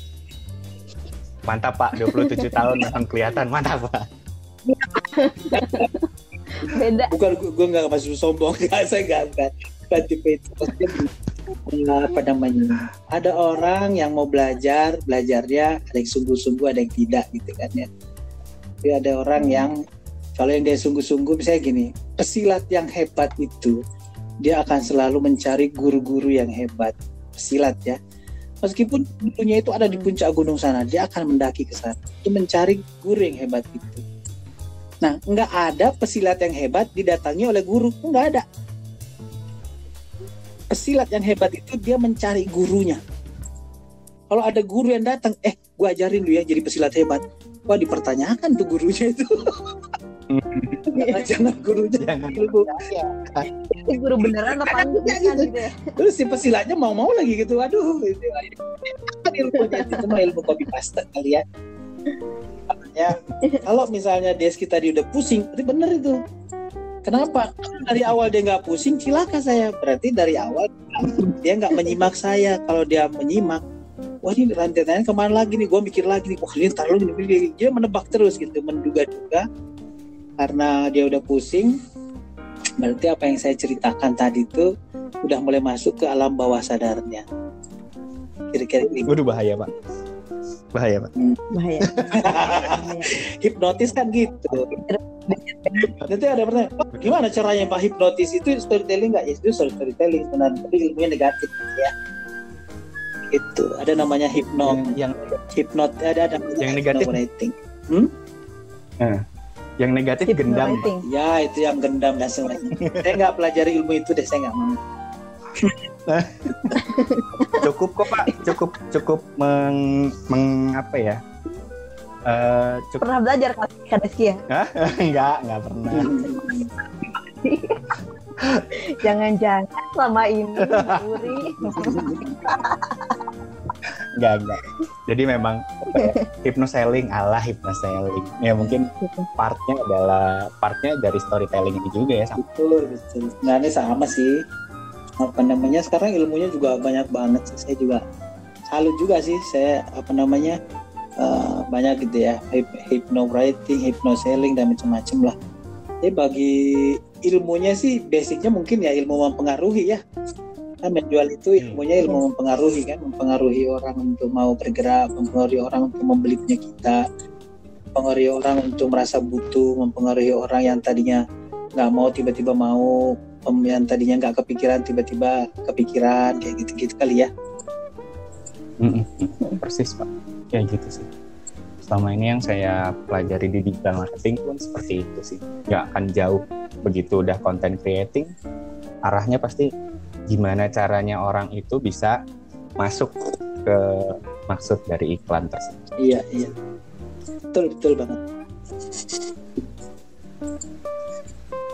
Mantap, Pak. 27 tahun langsung kelihatan. Mantap, Pak.
beda.
bukan gua, gua nggak masuk sombong nggak saya nggak nggak tipe itu apa namanya? Ada orang yang mau belajar belajarnya ada yang sungguh-sungguh ada yang tidak gitu kan ya. Tapi ada orang yang kalau yang dia sungguh-sungguh misalnya gini pesilat yang hebat itu dia akan selalu mencari guru-guru yang hebat pesilat ya. Meskipun gurunya itu ada di puncak gunung sana dia akan mendaki ke sana untuk mencari guru yang hebat itu. Nah, nggak ada pesilat yang hebat didatangi oleh guru, nggak ada. Pesilat yang hebat itu dia mencari gurunya. Kalau ada guru yang datang, eh, gua ajarin lu ya jadi pesilat hebat. Wah, dipertanyakan tuh gurunya itu. Jangan- Jangan gurunya
Jangan
ilmu.
Ini guru beneran apa enggak
Iya, gitu.
gitu ya.
Terus si pesilatnya mau-mau lagi gitu. Aduh. Kan ilmunya itu mah ilmu copy paste kalian. ya kalau misalnya Deski tadi udah pusing itu bener itu kenapa? Dari awal dia nggak pusing silakan saya. Berarti dari awal dia nggak menyimak saya. Kalau dia menyimak wah ini rentetannya ke mana lagi nih? Gue mikir lagi nih wah ini terlalu ini dia menebak terus gitu menduga-duga karena dia udah pusing berarti apa yang saya ceritakan tadi itu udah mulai masuk ke alam bawah sadarnya. Kira-kira gitu.
Waduh bahaya pak bahaya pak.
Bahaya.
Hipnotis kan gitu. Nanti ada pertanyaan "Pak, gimana caranya pak hipnotis itu storytelling nggak? Ya itu storytelling sebenarnya tapi ilmunya negatif ya. Itu ada namanya hipno
yang
hipnot ada ada
Yang negatif?
rating
yang negatif gendam
ya itu yang gendam dan semuanya saya nggak pelajari ilmu itu deh saya nggak mau
cukup kok pak. Cukup cukup meng, meng apa ya? Eh, cukup.
Pernah belajar kali Kak Deski ya?
enggak enggak pernah.
Jangan-jangan selama ini Uri
enggak enggak. Jadi memang ya, hypnoselling ala hypnoselling ya mungkin partnya adalah partnya dari storytelling ini juga ya sama
betul betul. Sebenarnya sama sih apa namanya sekarang ilmunya juga banyak banget sih. Saya juga salut juga sih saya apa namanya eh, banyak gitu ya Hyp- hypnowriting hypnoselling dan macam-macam lah. Jadi bagi ilmunya sih basicnya mungkin ya ilmu mempengaruhi ya. Kan menjual itu ilmunya ilmu mempengaruhi kan mempengaruhi orang untuk mau bergerak mempengaruhi orang untuk membeli punya kita mempengaruhi orang untuk merasa butuh mempengaruhi orang yang tadinya nggak mau tiba-tiba mau em, yang tadinya nggak kepikiran tiba-tiba kepikiran kayak gitu-gitu kali ya.
Mm-mm. persis pak. Kayak gitu sih. Selama ini yang saya pelajari di digital marketing pun seperti itu sih. Nggak akan jauh begitu udah content creating arahnya pasti gimana caranya orang itu bisa masuk ke maksud dari iklan tersebut.
Iya iya. Betul betul banget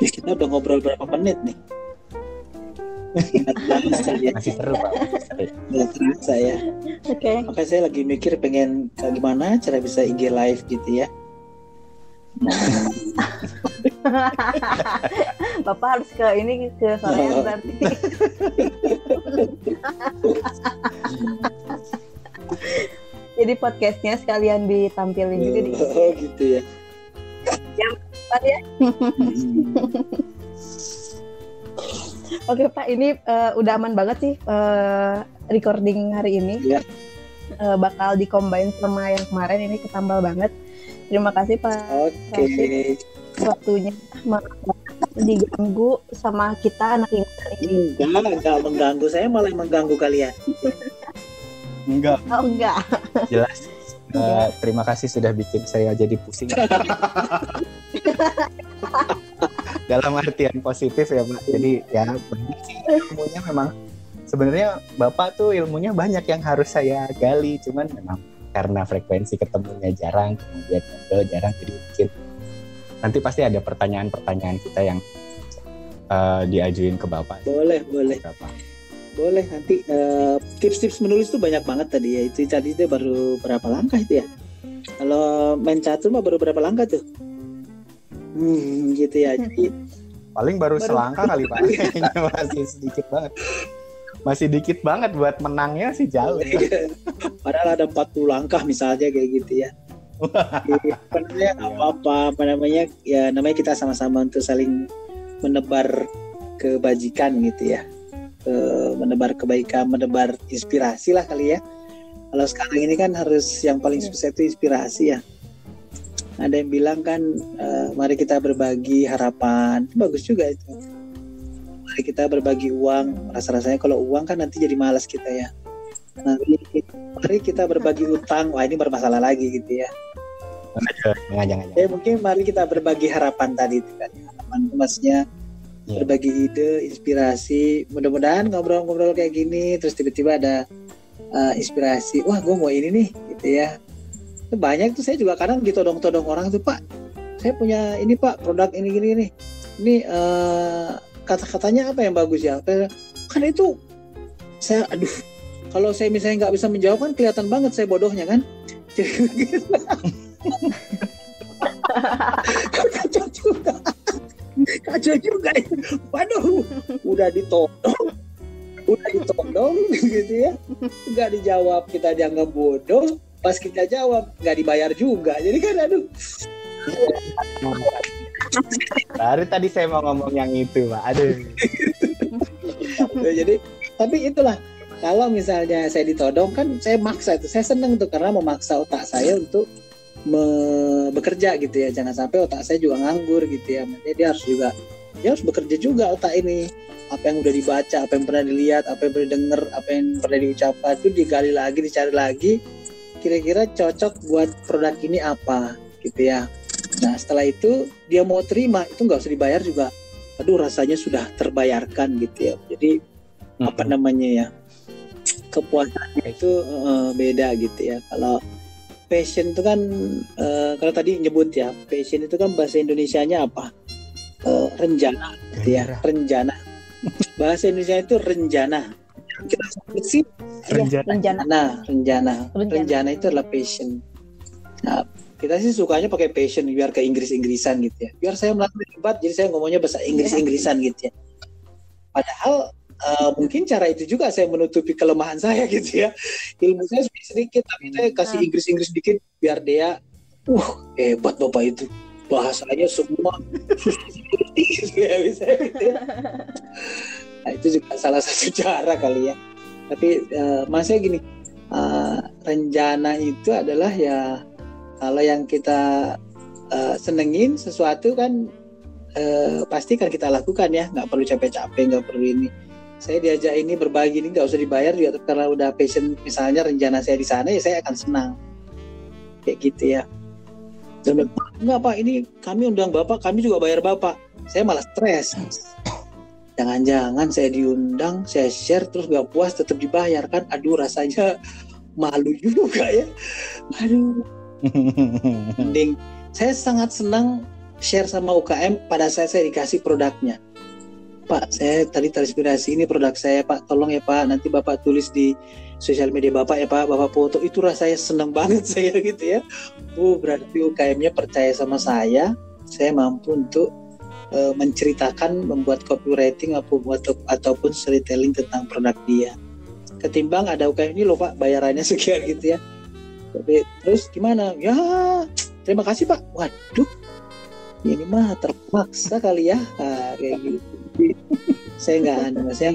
ya, kita udah ngobrol berapa menit nih? Saya,
masih seru pak. Masih seru.
nggak terasa ya.
Oke.
Makanya saya lagi mikir pengen kayak gimana cara bisa IG live gitu ya.
Bapak harus ke ini ke sorean berarti. Jadi podcastnya sekalian ditampilin juga di
oh gitu ya
Pak ya. Oke Pak, ini eh, udah aman banget sih eh, recording hari ini.
Iya.
Eh, bakal dikombin sama yang kemarin ini ketambal banget. Terima kasih Pak
oke
waktunya. Maaf diganggu sama kita anak ini.
enggak enggak mengganggu saya malah mengganggu kalian
enggak
Oh enggak.
jelas Eh, terima kasih sudah bikin saya jadi pusing. Dalam artian positif ya pak jadi ya banyak sih ilmunya memang sebenarnya bapak tuh ilmunya banyak yang harus saya gali. Cuman memang karena frekuensi ketemunya jarang kemudian ngobrol jarang jadi mungkin nanti pasti ada pertanyaan-pertanyaan kita yang eh, diajuin ke bapak.
Boleh boleh.
Bapak.
Boleh nanti eh, tips-tips menulis tuh banyak banget tadi ya. Itu tadi itu baru berapa langkah itu ya? Kalau main catur mah baru berapa langkah tuh? Hmm gitu ya. Jadi
paling baru,
Baru-
selangkah kali pak. Masih sedikit banget. Masih dikit banget buat menangnya sih jauh. Ya.
padahal ada 40 langkah misalnya kayak gitu ya. Apa namanya apa-apa. Apa namanya? Ya namanya kita sama-sama untuk saling menebar kebajikan gitu ya Eh, menebar kebaikan menebar inspirasi lah kali ya. Kalau sekarang ini kan harus yang paling sukses itu inspirasi ya. Ada yang bilang kan eh, mari kita berbagi harapan. Bagus juga itu. Mari kita berbagi uang. Rasa-rasanya kalau uang kan nanti jadi malas kita ya. Nanti mari kita berbagi utang. Wah ini bermasalah lagi gitu ya.
Jangan jangan
ya mungkin mari kita berbagi harapan tadi itu kan harapan itu maksudnya
Iya.
berbagi ide inspirasi. Mudah-mudahan ngobrol-ngobrol kayak gini terus tiba-tiba ada uh, inspirasi. Wah gue mau ini nih gitu ya. Itu banyak tuh saya juga kadang ditodong-todong orang tuh pak saya punya ini pak produk ini gini nih ini uh, kata-katanya apa yang bagus ya? Kan itu saya aduh kalau saya misalnya nggak bisa menjawab kan kelihatan banget saya bodohnya kan? Jadi kacau juga waduh. Udah ditodong. Udah ditodong gitu ya. Nggak dijawab kita dianggap bodoh. Pas kita jawab nggak dibayar juga. Jadi kan aduh.
Baru tadi saya mau ngomong yang itu, Pak. Aduh.
Ya, jadi tapi itulah. Kalau misalnya saya ditodong kan saya maksa itu. Saya seneng tuh karena memaksa otak saya untuk bekerja gitu ya. Jangan sampai otak saya juga nganggur gitu ya. Makanya dia harus juga dia harus bekerja juga otak ini. Apa yang udah dibaca apa yang pernah dilihat apa yang pernah denger apa yang pernah diucapkan itu digali lagi dicari lagi. Kira-kira cocok buat produk ini apa gitu ya. Nah setelah itu dia mau terima itu nggak usah dibayar juga. Aduh rasanya sudah terbayarkan gitu ya. Jadi apa namanya ya kepuasannya itu eh, beda gitu ya. Kalau passion itu kan eh, kalau tadi nyebut ya passion itu kan bahasa Indonesianya apa Eh, renjana gitu ya renjana bahasa Indonesia itu renjana kita sebut sih
Renjana.
rencana
Nah, renjana.
Renjana.
Renjana itu adalah passion. Nah, kita sih sukanya pakai passion biar ke Inggris-Inggrisan gitu ya. Biar saya melakukan debat, jadi saya ngomongnya bahasa Inggris-Inggrisan gitu ya. Padahal eh, mungkin cara itu juga saya menutupi kelemahan saya gitu ya. Ilmu saya sedikit, tapi saya kasih
Hmm.
Inggris-Inggris sedikit biar dia, uh, hebat bapak itu. Bahasanya semua gitu ya, bisa gitu ya. Nah, itu juga salah satu cara kali ya. Tapi eh, maksudnya gini, eh, rencana itu adalah ya kalau yang kita eh, senengin sesuatu kan eh, pasti kan kita lakukan ya, nggak perlu capek-capek, nggak perlu ini. Saya diajak ini berbagi ini nggak usah dibayar juga karena udah passion misalnya rencana saya di sana ya saya akan senang kayak gitu ya. Dan enggak pak ini kami undang bapak, kami juga bayar bapak. Saya malah stres jangan-jangan saya diundang, saya share terus gak puas tetap dibayar kan? Aduh rasanya malu juga ya. Aduh, mending saya sangat senang share sama UKM pada saat saya dikasih produknya. Pak, saya tadi terinspirasi ini produk saya, Pak. Tolong ya, Pak. Nanti Bapak tulis di sosial media Bapak ya, Pak. Bapak foto. Itu rasanya senang banget saya gitu ya. Oh, berarti UKM-nya percaya sama saya. Saya mampu untuk eh, menceritakan, membuat copywriting ataupun, ataupun storytelling tentang produk dia. Ketimbang ada UKM ini loh Pak, bayarannya sekian gitu ya. Tapi terus gimana? Ya, terima kasih Pak. Waduh, ini mah terpaksa kali ya, ah, kayak gitu. Saya nggak anu, maksudnya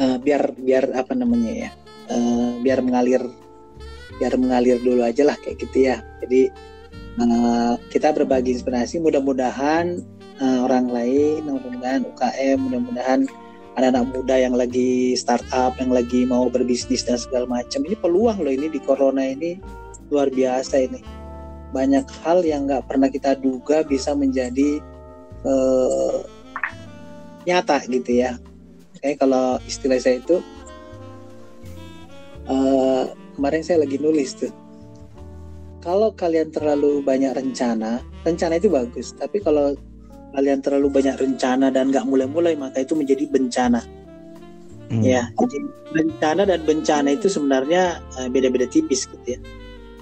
eh, biar biar apa namanya ya, eh, biar mengalir, biar mengalir dulu aja lah kayak gitu ya. Jadi eh, kita berbagi inspirasi, mudah-mudahan eh, orang lain, mudah-mudahan UKM, mudah-mudahan anak-anak muda yang lagi startup, yang lagi mau berbisnis dan segala macam. Ini peluang loh ini di corona ini luar biasa ini. Banyak hal yang nggak pernah kita duga bisa menjadi eh, nyata gitu ya. Kayak kalau istilah saya itu eh, kemarin saya lagi nulis tuh. Kalau kalian terlalu banyak rencana, rencana itu bagus. Tapi kalau kalian terlalu banyak rencana dan nggak mulai-mulai maka itu menjadi bencana
Hmm.
ya jadi rencana dan bencana itu sebenarnya eh, beda-beda tipis gitu ya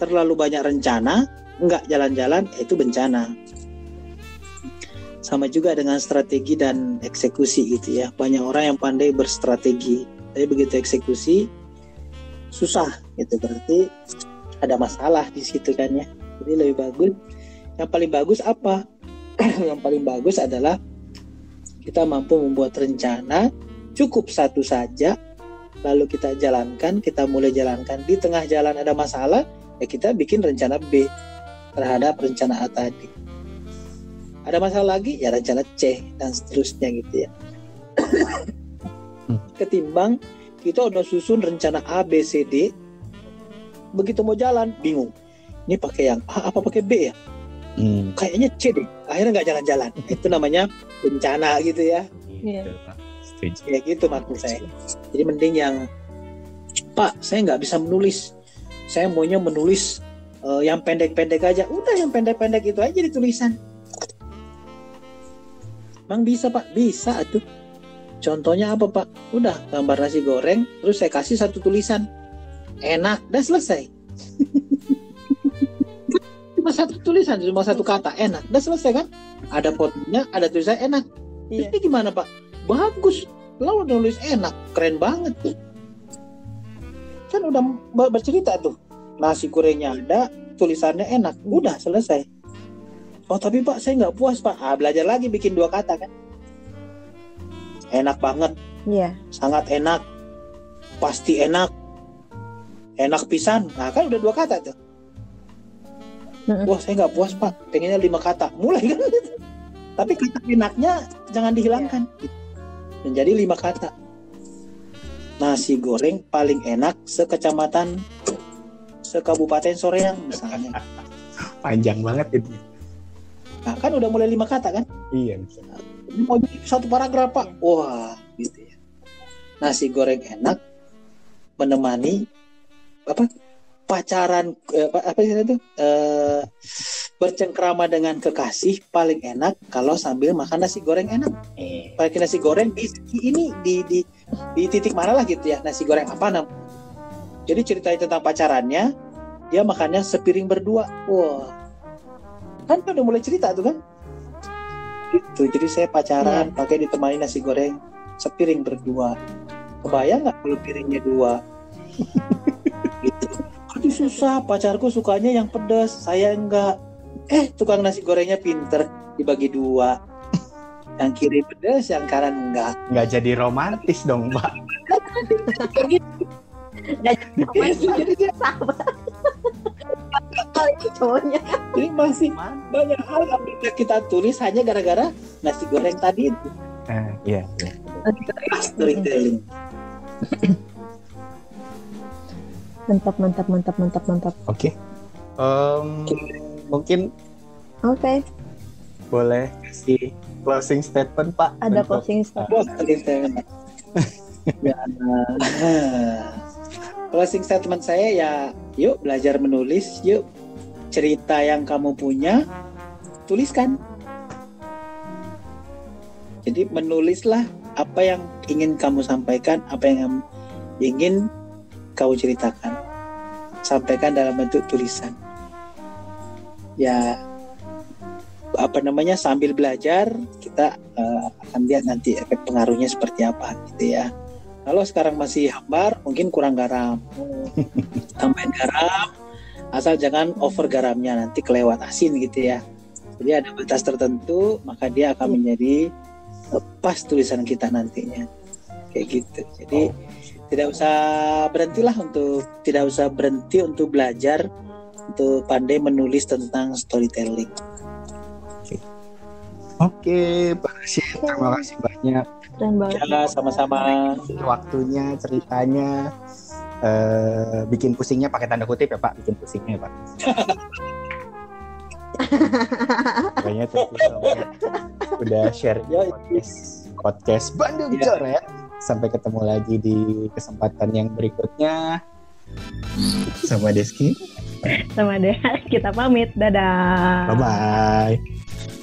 terlalu banyak rencana nggak jalan-jalan itu bencana sama juga dengan strategi dan eksekusi gitu ya. Banyak orang yang pandai berstrategi tapi begitu eksekusi susah gitu. Berarti ada masalah di situ kan ya. Jadi lebih bagus yang paling bagus apa? Yang paling bagus adalah kita mampu membuat rencana cukup satu saja lalu kita jalankan kita mulai jalankan. Di tengah jalan ada masalah ya kita bikin rencana B terhadap rencana A tadi ada masalah lagi? Ya rencana C dan seterusnya gitu ya. Ketimbang kita udah susun rencana A B C D begitu mau jalan bingung. Ini pakai yang A apa pakai B ya?
Hmm.
kayaknya C deh. Akhirnya nggak jalan-jalan. Itu namanya bencana gitu ya.
Iya.
Gitu,
ya gitu maksud saya. Jadi mending yang Pak saya nggak bisa menulis. Saya maunya menulis eh, yang pendek-pendek aja. Udah yang pendek-pendek itu aja di tulisan Emang bisa Pak. Bisa tuh contohnya apa Pak? Udah gambar nasi goreng terus saya kasih satu tulisan. Enak udah selesai. Cuma satu tulisan cuma satu kata enak udah selesai kan? Ada fotonya ada tulisan enak.
Iya.
ini gimana pak? Bagus. Lo udah nulis enak. Keren banget kan udah ber- bercerita tuh. Nasi gorengnya ada tulisannya enak. Udah selesai oh tapi pak saya nggak puas pak. Ah, belajar lagi bikin dua kata kan? Enak banget.
Iya.
sangat enak. Pasti enak. Enak pisan. Nah kan udah dua kata tuh. Wah saya nggak puas pak. Pengennya lima kata. Mulai kan? Tapi kata enaknya jangan dihilangkan. Menjadi lima kata. Nasi goreng paling enak sekecamatan sekabupaten Soreang misalnya.
Panjang banget itu.
Nah kan udah mulai lima kata kan?
Iya. bisa.
ini mau jadi satu paragraf pak. Wah gitu ya. Nasi goreng enak menemani apa pacaran eh, apa apa sih itu? Eh, bercengkrama dengan kekasih paling enak kalau sambil makan nasi goreng enak.
Eh,
pakai nasi goreng di ini di di di titik mana lah gitu ya nasi goreng apa nam. Jadi ceritanya tentang pacarannya dia makannya sepiring berdua. Wah kan kan udah mulai cerita tuh kan? Itu jadi saya pacaran pakai ditemani nasi goreng sepiring berdua. Kebayang nggak kalau piringnya dua? Gitu. Aduh susah pacarku sukanya yang pedas saya enggak. Eh tukang nasi gorengnya pinter dibagi dua. Yang kiri pedas yang kanan enggak.
Nggak jadi romantis dong, Mbak.
jadi dia
Kalau itu cowoknya.
jadi masih banyak hal yang bisa kita tulis hanya gara-gara nasi goreng tadi itu
Eh, iya, iya.
storytelling
Mantap, mantap, mantap, mantap, mantap.
Oke. Em, mungkin
Oke,
boleh kasih closing statement, Pak.
ada
untuk-
closing statement.
Storytelling. ya, nah. Closing statement saya ya yuk belajar menulis yuk cerita yang kamu punya tuliskan. Jadi menulislah apa yang ingin kamu sampaikan apa yang ingin kamu ceritakan. Sampaikan dalam bentuk tulisan. Ya apa namanya sambil belajar kita eh, akan lihat nanti efek pengaruhnya seperti apa gitu ya kalau sekarang masih hambar mungkin kurang garam. Tambahin garam asal jangan over garamnya nanti kelewat asin gitu ya. Jadi ada batas tertentu maka dia akan menjadi eh, pas tulisan kita nantinya. Kayak gitu. Jadi tidak usah berhentilah untuk tidak usah berhenti untuk belajar untuk pandai menulis tentang storytelling.
Oke, Pak Rashid, terima kasih banyak
Keren banget.
ya sama-sama
waktunya, ceritanya. Eh, bikin pusingnya pakai tanda kutip ya Pak, bikin pusingnya ya Pak. Kayaknya. Udah share di
Yo,
podcast, podcast Bandung
Iya.
Coret. Sampai ketemu lagi di kesempatan yang berikutnya. Sama Deski.
Sama deh, kita pamit. Dadah.
Bye-bye.